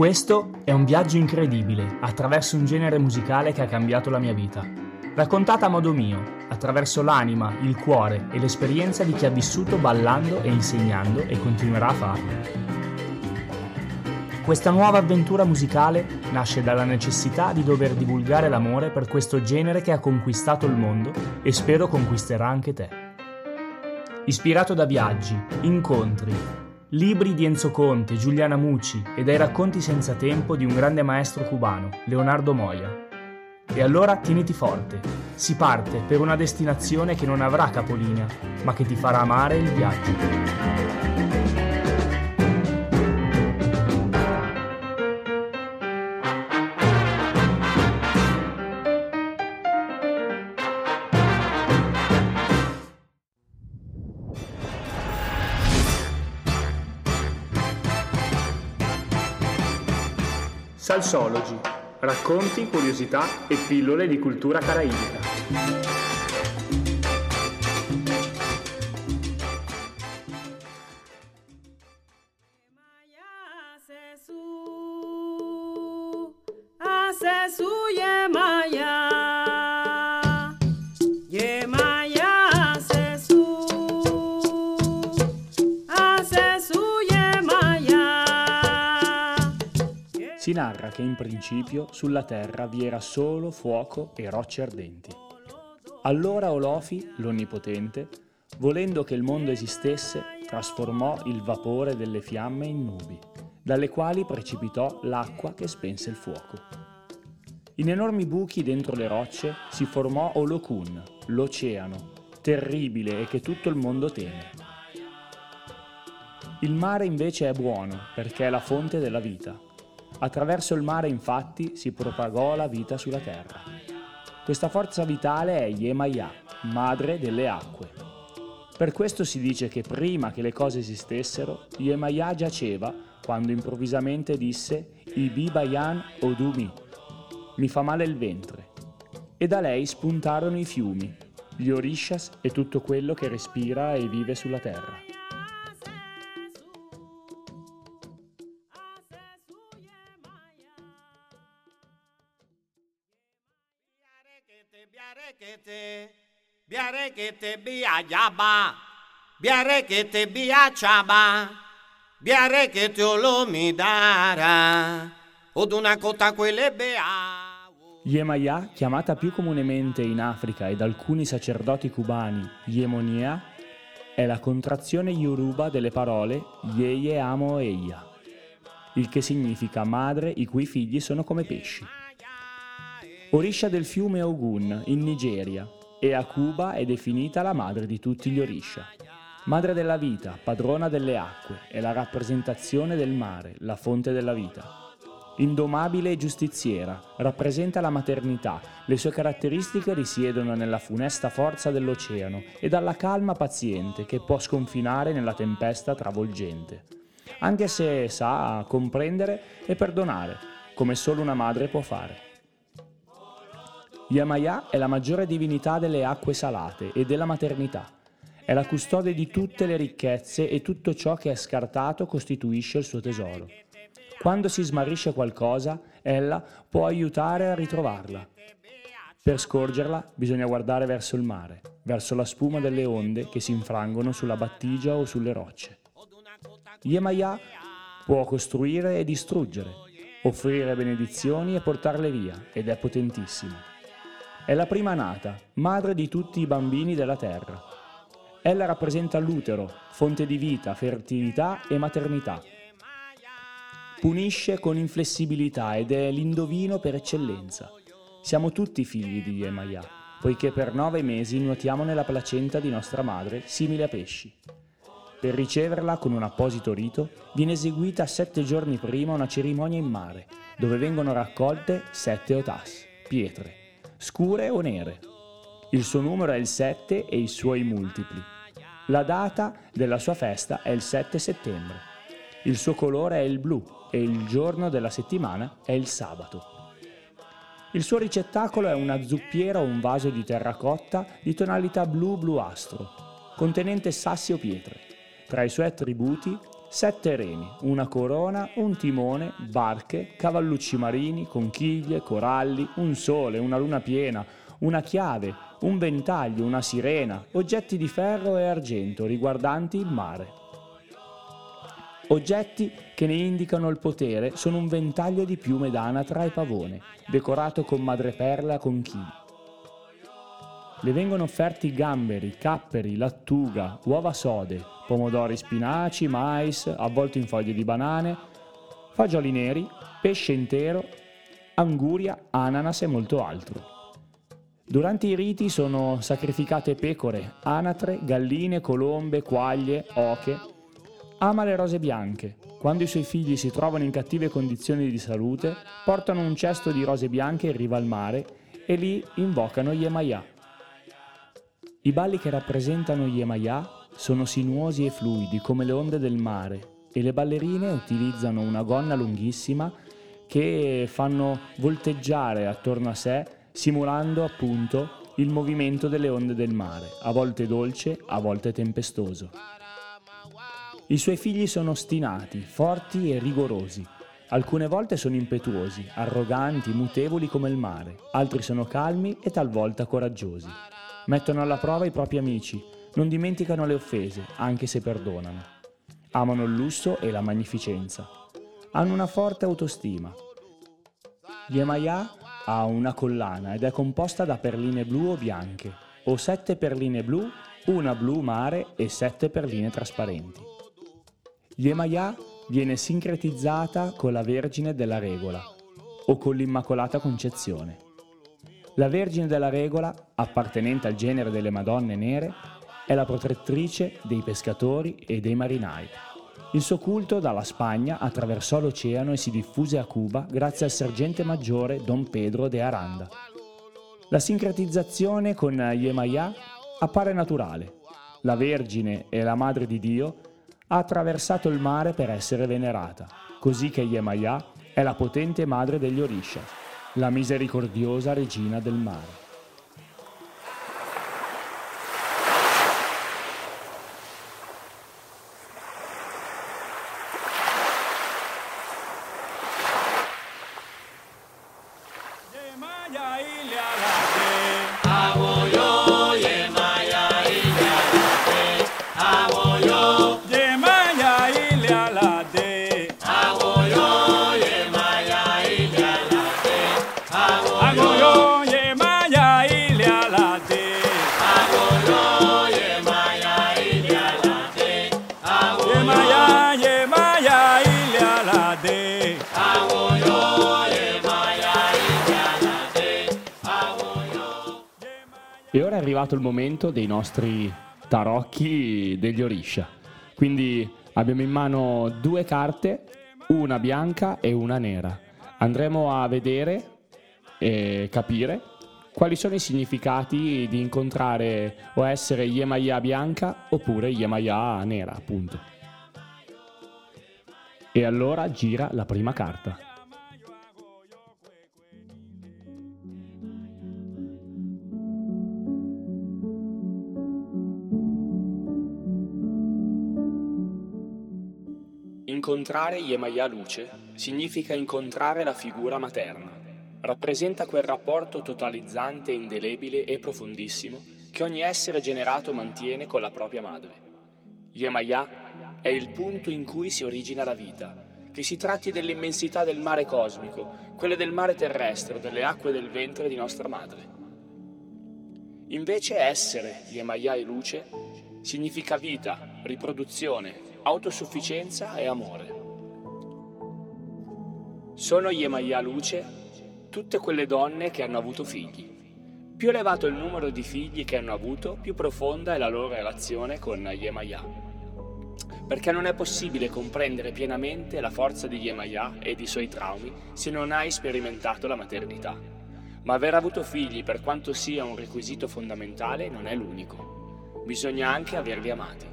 Questo è un viaggio incredibile attraverso un genere musicale che ha cambiato la mia vita. Raccontata a modo mio, attraverso l'anima, il cuore e l'esperienza di chi ha vissuto ballando e insegnando e continuerà a farlo. Questa nuova avventura musicale nasce dalla necessità di dover divulgare l'amore per questo genere che ha conquistato il mondo e spero conquisterà anche te. Ispirato da viaggi, incontri, libri di Enzo Conte, Giuliana Mucci e dai racconti senza tempo di un grande maestro cubano, Leonardo Moya. E allora tieniti forte, si parte per una destinazione che non avrà capolinea, ma che ti farà amare il viaggio. Salsology, racconti, curiosità e pillole di cultura caraibica. Che in principio sulla terra vi era solo fuoco e rocce ardenti. Allora Olofi, l'Onnipotente, volendo che il mondo esistesse, trasformò il vapore delle fiamme in nubi, dalle quali precipitò l'acqua che spense il fuoco. In enormi buchi dentro le rocce si formò Olokun, l'oceano, terribile e che tutto il mondo teme. Il mare invece è buono perché è la fonte della vita. Attraverso il mare infatti si propagò la vita sulla terra. Questa forza vitale è Yemaya, madre delle acque. Per questo si dice che prima che le cose esistessero, Yemaya giaceva quando improvvisamente disse Ibi Bayan Odumi, mi fa male il ventre. E da lei spuntarono i fiumi, gli orishas e tutto quello che respira e vive sulla terra. Biarekete bia yaba, biarekete bia chaba, biarekete olomidara, od una cota quelle bea. Yemaya, chiamata più comunemente in Africa e da alcuni sacerdoti cubani Yemonia, è la contrazione yoruba delle parole Yeye Amo Eia, il che significa madre i cui figli sono come pesci. Orisha del fiume Ogun, in Nigeria, e a Cuba è definita la madre di tutti gli Orisha. Madre della vita, padrona delle acque, è la rappresentazione del mare, la fonte della vita. Indomabile e giustiziera, rappresenta la maternità, le sue caratteristiche risiedono nella funesta forza dell'oceano e dalla calma paziente che può sconfinare nella tempesta travolgente, anche se sa comprendere e perdonare, come solo una madre può fare. Yamaya è la maggiore divinità delle acque salate e della maternità. È la custode di tutte le ricchezze e tutto ciò che è scartato costituisce il suo tesoro. Quando si smarrisce qualcosa, ella può aiutare a ritrovarla. Per scorgerla bisogna guardare verso il mare, verso la spuma delle onde che si infrangono sulla battigia o sulle rocce. Yemaya può costruire e distruggere, offrire benedizioni e portarle via, ed è potentissima. È la prima nata, madre di tutti i bambini della terra. Ella rappresenta l'utero, fonte di vita, fertilità e maternità. Punisce con inflessibilità ed è l'indovino per eccellenza. Siamo tutti figli di Yemaya, poiché per nove mesi nuotiamo nella placenta di nostra madre, simile a pesci. Per riceverla con un apposito rito viene eseguita sette giorni prima una cerimonia in mare, dove vengono raccolte sette otas, pietre, scure o nere. Il suo numero è il 7 e i suoi multipli. La data della sua festa è il 7 settembre. Il suo colore è il blu e il giorno della settimana è il sabato. Il suo ricettacolo è una zuppiera o un vaso di terracotta di tonalità blu-bluastro, contenente sassi o pietre. Tra i suoi attributi, sette remi, una corona, un timone, barche, cavallucci marini, conchiglie, coralli, un sole, una luna piena, una chiave, un ventaglio, una sirena, oggetti di ferro e argento riguardanti il mare. Oggetti che ne indicano il potere sono un ventaglio di piume d'anatra e pavone, decorato con madreperla a conchiglie. Le vengono offerti gamberi, capperi, lattuga, uova sode, pomodori spinaci, mais, avvolti in foglie di banane, fagioli neri, pesce intero, anguria, ananas e molto altro. Durante i riti sono sacrificate pecore, anatre, galline, colombe, quaglie, oche. Ama le rose bianche. Quando i suoi figli si trovano in cattive condizioni di salute, portano un cesto di rose bianche in riva al mare e lì invocano Yemaya. I balli che rappresentano Yemaya sono sinuosi e fluidi come le onde del mare e le ballerine utilizzano una gonna lunghissima che fanno volteggiare attorno a sé simulando appunto il movimento delle onde del mare, a volte dolce, a volte tempestoso. I suoi figli sono ostinati, forti e rigorosi. Alcune volte sono impetuosi, arroganti, mutevoli come il mare, altri sono calmi e talvolta coraggiosi. Mettono alla prova i propri amici, non dimenticano le offese, anche se perdonano. Amano il lusso e la magnificenza. Hanno una forte autostima. Yemaya ha una collana ed è composta da perline blu o bianche, o sette perline blu, una blu mare e sette perline trasparenti. Yemaya viene sincretizzata con la Vergine della Regola o con l'Immacolata Concezione. La Vergine della Regola, appartenente al genere delle Madonne nere, è la protettrice dei pescatori e dei marinai. Il suo culto dalla Spagna attraversò l'oceano e si diffuse a Cuba grazie al sergente maggiore Don Pedro de Aranda. La sincretizzazione con Yemaya appare naturale. La Vergine e la Madre di Dio ha attraversato il mare per essere venerata, così che Yemaya è la potente madre degli Orisha la misericordiosa regina del mare. Arrivato il momento dei nostri tarocchi degli Orisha. Quindi abbiamo in mano due carte, una bianca e una nera. Andremo a vedere e capire quali sono i significati di incontrare o essere Yemaya bianca oppure Yemaya nera, appunto. E allora gira la prima carta. Incontrare Yemaya luce significa incontrare la figura materna. rappresenta quel rapporto totalizzante, indelebile e profondissimo che ogni essere generato mantiene con la propria madre. Yemaya è il punto in cui si origina la vita, che si tratti dell'immensità del mare cosmico, quelle del mare terrestre delle acque del ventre di nostra madre. Invece essere Yemaya e luce significa vita, riproduzione, autosufficienza e amore. Sono Yemaya luce tutte quelle donne che hanno avuto figli. Più elevato il numero di figli che hanno avuto, più profonda è la loro relazione con Yemaya. Perché non è possibile comprendere pienamente la forza di Yemaya e di suoi traumi se non hai sperimentato la maternità. Ma aver avuto figli, per quanto sia un requisito fondamentale, non è l'unico. Bisogna anche averli amati.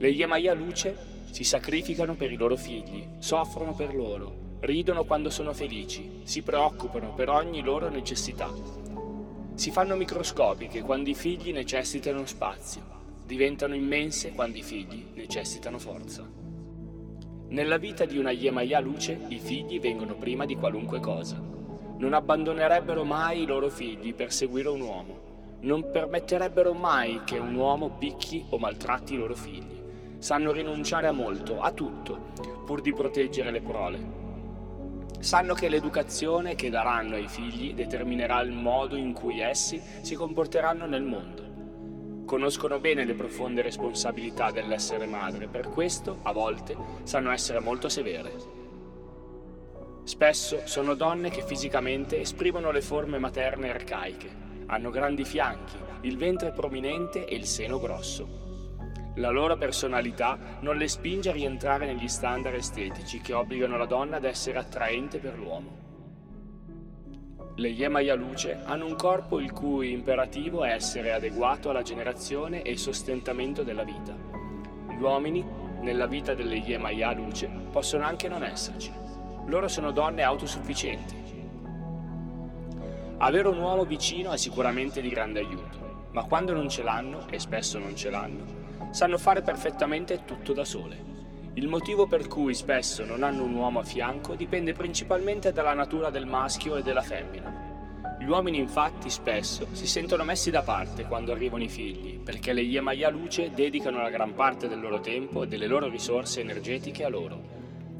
Le Yemaya luce si sacrificano per i loro figli, soffrono per loro, ridono quando sono felici, si preoccupano per ogni loro necessità. Si fanno microscopiche quando i figli necessitano spazio, diventano immense quando i figli necessitano forza. Nella vita di una Yemaya luce i figli vengono prima di qualunque cosa. Non abbandonerebbero mai i loro figli per seguire un uomo. Non permetterebbero mai che un uomo picchi o maltratti i loro figli. Sanno rinunciare a molto, a tutto, pur di proteggere le prole. Sanno che l'educazione che daranno ai figli determinerà il modo in cui essi si comporteranno nel mondo. Conoscono bene le profonde responsabilità dell'essere madre, per questo, a volte, sanno essere molto severe. Spesso sono donne che fisicamente esprimono le forme materne arcaiche, hanno grandi fianchi, il ventre prominente e il seno grosso. La loro personalità non le spinge a rientrare negli standard estetici che obbligano la donna ad essere attraente per l'uomo. Le Yemaya luce hanno un corpo il cui imperativo è essere adeguato alla generazione e sostentamento della vita. Gli uomini, nella vita delle Yemaya luce, possono anche non esserci. Loro sono donne autosufficienti. Avere un uomo vicino è sicuramente di grande aiuto, ma quando non ce l'hanno, e spesso non ce l'hanno, sanno fare perfettamente tutto da sole. Il motivo per cui spesso non hanno un uomo a fianco dipende principalmente dalla natura del maschio e della femmina. Gli uomini infatti spesso si sentono messi da parte quando arrivano i figli, perché le Yemaya Luce dedicano la gran parte del loro tempo e delle loro risorse energetiche a loro.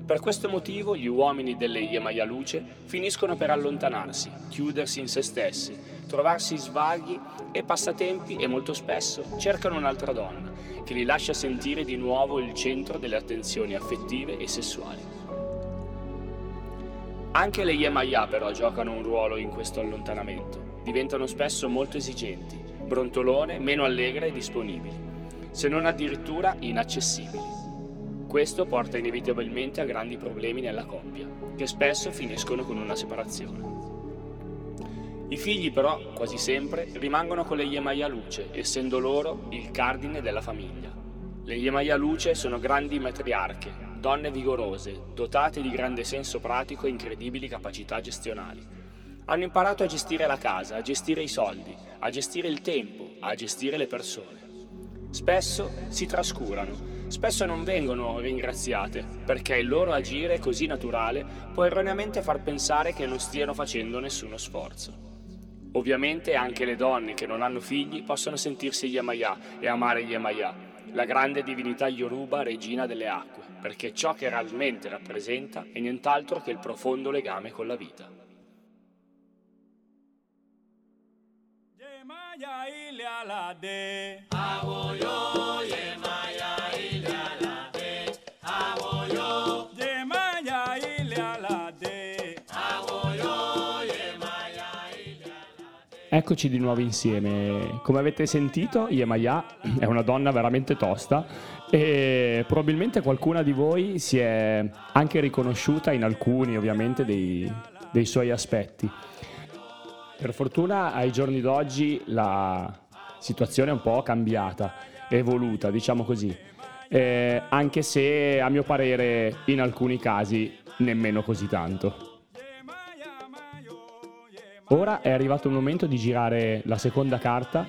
Per questo motivo gli uomini delle Yemaya Luce finiscono per allontanarsi, chiudersi in se stessi, trovarsi svaghi e passatempi e molto spesso cercano un'altra donna, che li lascia sentire di nuovo il centro delle attenzioni affettive e sessuali. Anche le Yemaya però giocano un ruolo in questo allontanamento, diventano spesso molto esigenti, brontolone, meno allegre e disponibili, se non addirittura inaccessibili. Questo porta inevitabilmente a grandi problemi nella coppia, che spesso finiscono con una separazione. I figli però, quasi sempre, rimangono con le Yemaya Luce, essendo loro il cardine della famiglia. Le Yemaya Luce sono grandi matriarche, donne vigorose, dotate di grande senso pratico e incredibili capacità gestionali. Hanno imparato a gestire la casa, a gestire i soldi, a gestire il tempo, a gestire le persone. Spesso si trascurano, spesso non vengono ringraziate, perché il loro agire così naturale può erroneamente far pensare che non stiano facendo nessuno sforzo. Ovviamente anche le donne che non hanno figli possono sentirsi Yamaya e amare Yamaya, la grande divinità Yoruba regina delle acque, perché ciò che realmente rappresenta è nient'altro che il profondo legame con la vita. Yemaya Eccoci di nuovo insieme. Come avete sentito, Yemaya è una donna veramente tosta e probabilmente qualcuna di voi si è anche riconosciuta in alcuni, ovviamente, dei, dei suoi aspetti. Per fortuna ai giorni d'oggi la situazione è un po' cambiata, evoluta, diciamo così, eh, anche se a mio parere in alcuni casi nemmeno così tanto. Ora è arrivato il momento di girare la seconda carta,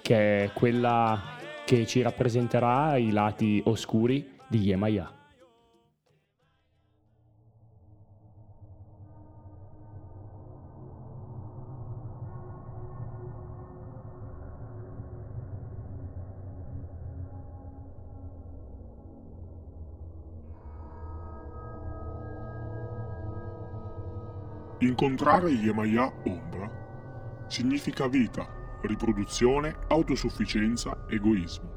che è quella che ci rappresenterà i lati oscuri di Yemaya. Incontrare Yemaya Ombra significa vita, riproduzione, autosufficienza, egoismo.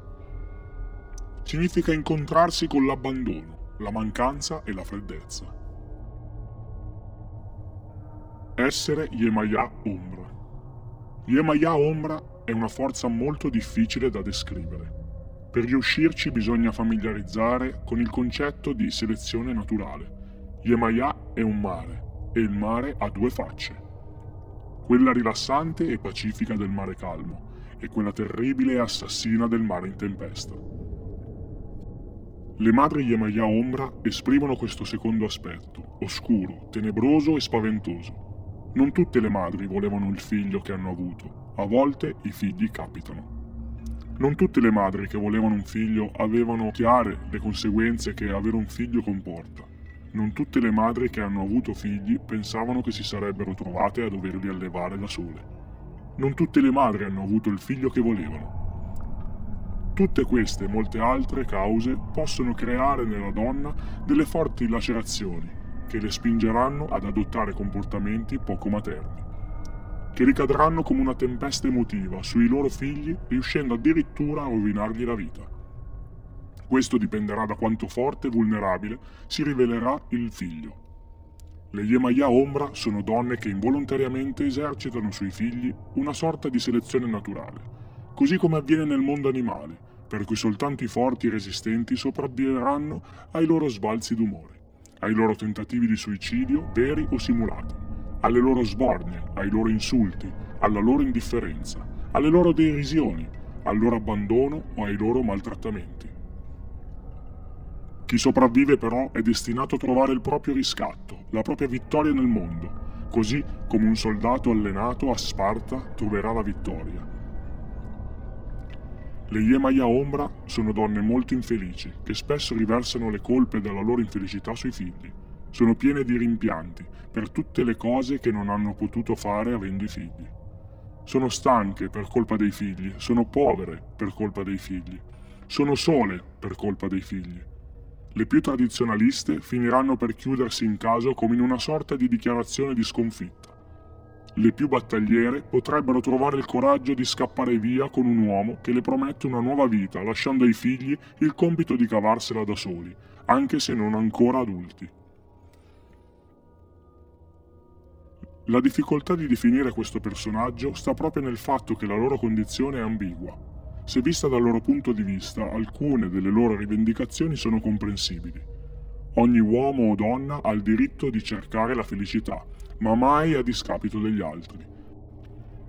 Significa incontrarsi con l'abbandono, la mancanza e la freddezza. Essere Yemaya Ombra. Yemaya Ombra è una forza molto difficile da descrivere. Per riuscirci bisogna familiarizzare con il concetto di selezione naturale. Yemaya è un mare e il mare ha due facce. Quella rilassante e pacifica del mare calmo e quella terribile e assassina del mare in tempesta. Le madri Yemaya Ombra esprimono questo secondo aspetto, oscuro, tenebroso e spaventoso. Non tutte le madri volevano il figlio che hanno avuto, a volte i figli capitano. Non tutte le madri che volevano un figlio avevano chiare le conseguenze che avere un figlio comporta. Non tutte le madri che hanno avuto figli pensavano che si sarebbero trovate a doverli allevare da sole. Non tutte le madri hanno avuto il figlio che volevano. Tutte queste e molte altre cause possono creare nella donna delle forti lacerazioni che le spingeranno ad adottare comportamenti poco materni che ricadranno come una tempesta emotiva sui loro figli, riuscendo addirittura a rovinargli la vita. Questo dipenderà da quanto forte e vulnerabile si rivelerà il figlio. Le Yemaya Ombra sono donne che involontariamente esercitano sui figli una sorta di selezione naturale, così come avviene nel mondo animale, per cui soltanto i forti e resistenti sopravviveranno ai loro sbalzi d'umore, ai loro tentativi di suicidio veri o simulati alle loro sbornie, ai loro insulti, alla loro indifferenza, alle loro derisioni, al loro abbandono o ai loro maltrattamenti. Chi sopravvive però è destinato a trovare il proprio riscatto, la propria vittoria nel mondo, così come un soldato allenato a Sparta troverà la vittoria. Le Yemaya Ombra sono donne molto infelici, che spesso riversano le colpe della loro infelicità sui figli. Sono piene di rimpianti per tutte le cose che non hanno potuto fare avendo i figli. Sono stanche per colpa dei figli, sono povere per colpa dei figli, sono sole per colpa dei figli. Le più tradizionaliste finiranno per chiudersi in casa come in una sorta di dichiarazione di sconfitta. Le più battagliere potrebbero trovare il coraggio di scappare via con un uomo che le promette una nuova vita, lasciando ai figli il compito di cavarsela da soli, anche se non ancora adulti. La difficoltà di definire questo personaggio sta proprio nel fatto che la loro condizione è ambigua. Se vista dal loro punto di vista, alcune delle loro rivendicazioni sono comprensibili. Ogni uomo o donna ha il diritto di cercare la felicità, ma mai a discapito degli altri.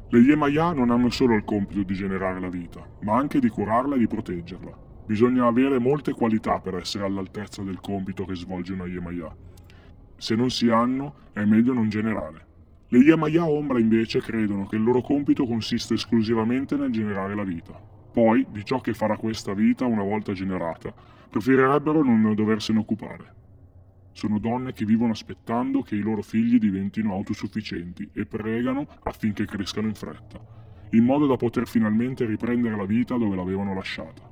Le Yemaya non hanno solo il compito di generare la vita, ma anche di curarla e di proteggerla. Bisogna avere molte qualità per essere all'altezza del compito che svolge una Yemaya. Se non si hanno, è meglio non generare. Le Yamaya Ombra invece credono che il loro compito consiste esclusivamente nel generare la vita. Poi, di ciò che farà questa vita una volta generata, preferirebbero non doversene occupare. Sono donne che vivono aspettando che i loro figli diventino autosufficienti e pregano affinché crescano in fretta, in modo da poter finalmente riprendere la vita dove l'avevano lasciata.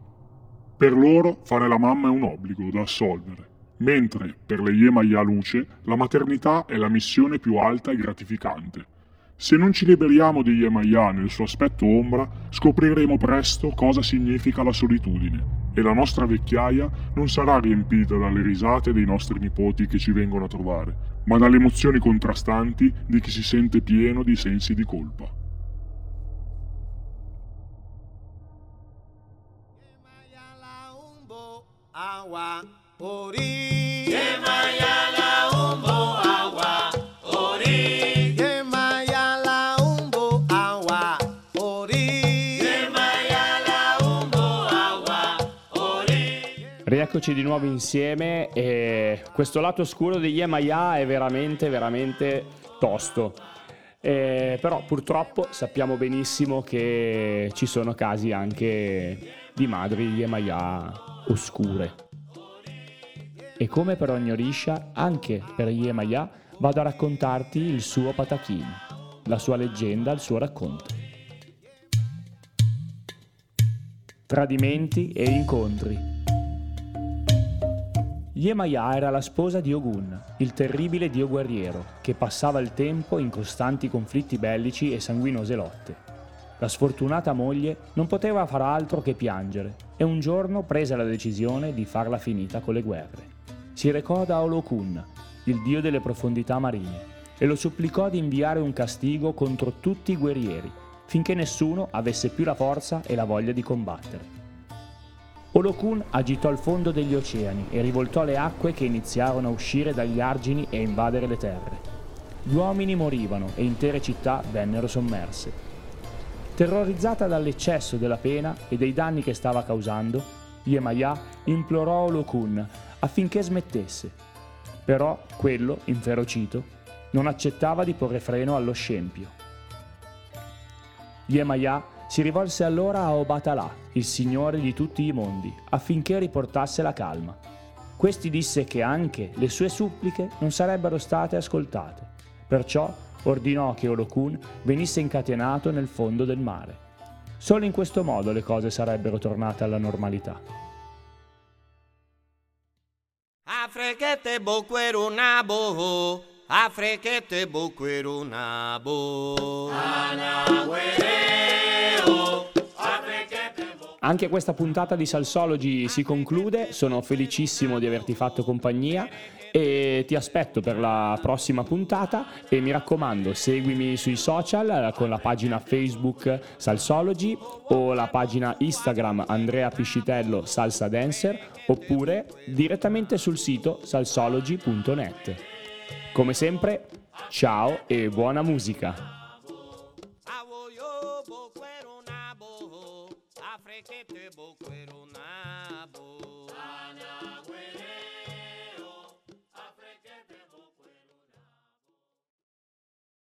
Per loro fare la mamma è un obbligo da assolvere mentre per le Yemaya Luce la maternità è la missione più alta e gratificante. Se non ci liberiamo di Yemaya nel suo aspetto ombra, scopriremo presto cosa significa la solitudine e la nostra vecchiaia non sarà riempita dalle risate dei nostri nipoti che ci vengono a trovare, ma dalle emozioni contrastanti di chi si sente pieno di sensi di colpa. Agua. Ori, la umbo agua. Ori, Rieccoci di nuovo insieme e questo lato oscuro di Yemaya è veramente, veramente tosto. Eh, però purtroppo sappiamo benissimo che ci sono casi anche di madri Yemaya oscure. E come per ogni orisha, anche per Yemaya vado a raccontarti il suo patachin, la sua leggenda, il suo racconto. Tradimenti e incontri. Yemaya era la sposa di Ogun, il terribile dio guerriero, che passava il tempo in costanti conflitti bellici e sanguinose lotte. La sfortunata moglie non poteva far altro che piangere e un giorno prese la decisione di farla finita con le guerre. Si recò da Olokun, il dio delle profondità marine, e lo supplicò di inviare un castigo contro tutti i guerrieri, finché nessuno avesse più la forza e la voglia di combattere. Olokun agitò il fondo degli oceani e rivoltò le acque che iniziarono a uscire dagli argini e invadere le terre. Gli uomini morivano e intere città vennero sommerse. Terrorizzata dall'eccesso della pena e dei danni che stava causando, Yemaya implorò Olokun affinché smettesse. Però quello, inferocito, non accettava di porre freno allo scempio. Yemaya si rivolse allora a Obatalà, il signore di tutti i mondi, affinché riportasse la calma. Questi disse che anche le sue suppliche non sarebbero state ascoltate, perciò ordinò che Olokun venisse incatenato nel fondo del mare. Solo in questo modo le cose sarebbero tornate alla normalità. Afrikete bokweru nabo, Afrikete bokweru nabo. Anche questa puntata di Salsology si conclude, sono felicissimo di averti fatto compagnia e ti aspetto per la prossima puntata e mi raccomando seguimi sui social con la pagina Facebook Salsology o la pagina Instagram Andrea Piscitello Salsa Dancer oppure direttamente sul sito salsology.net. Come sempre, ciao e buona musica! Afrikete bokweru nabo.